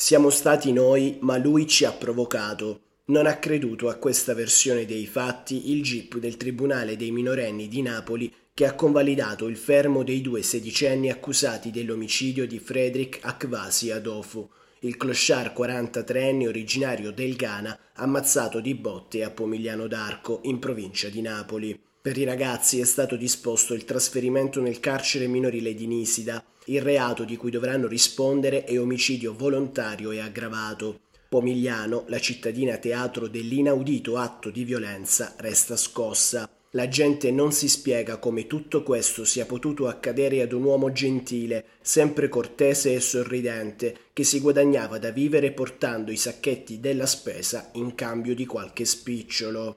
Siamo stati noi, ma lui ci ha provocato. Non ha creduto a questa versione dei fatti il GIP del Tribunale dei minorenni di Napoli che ha convalidato il fermo dei due sedicenni accusati dell'omicidio di Frederick Akvasi Adofu, il clochard 43enne originario del Ghana ammazzato di botte a Pomigliano d'Arco, in provincia di Napoli. Per i ragazzi è stato disposto il trasferimento nel carcere minorile di Nisida. Il reato di cui dovranno rispondere è omicidio volontario e aggravato. Pomigliano, la cittadina teatro dell'inaudito atto di violenza, resta scossa. La gente non si spiega come tutto questo sia potuto accadere ad un uomo gentile, sempre cortese e sorridente, che si guadagnava da vivere portando i sacchetti della spesa in cambio di qualche spicciolo.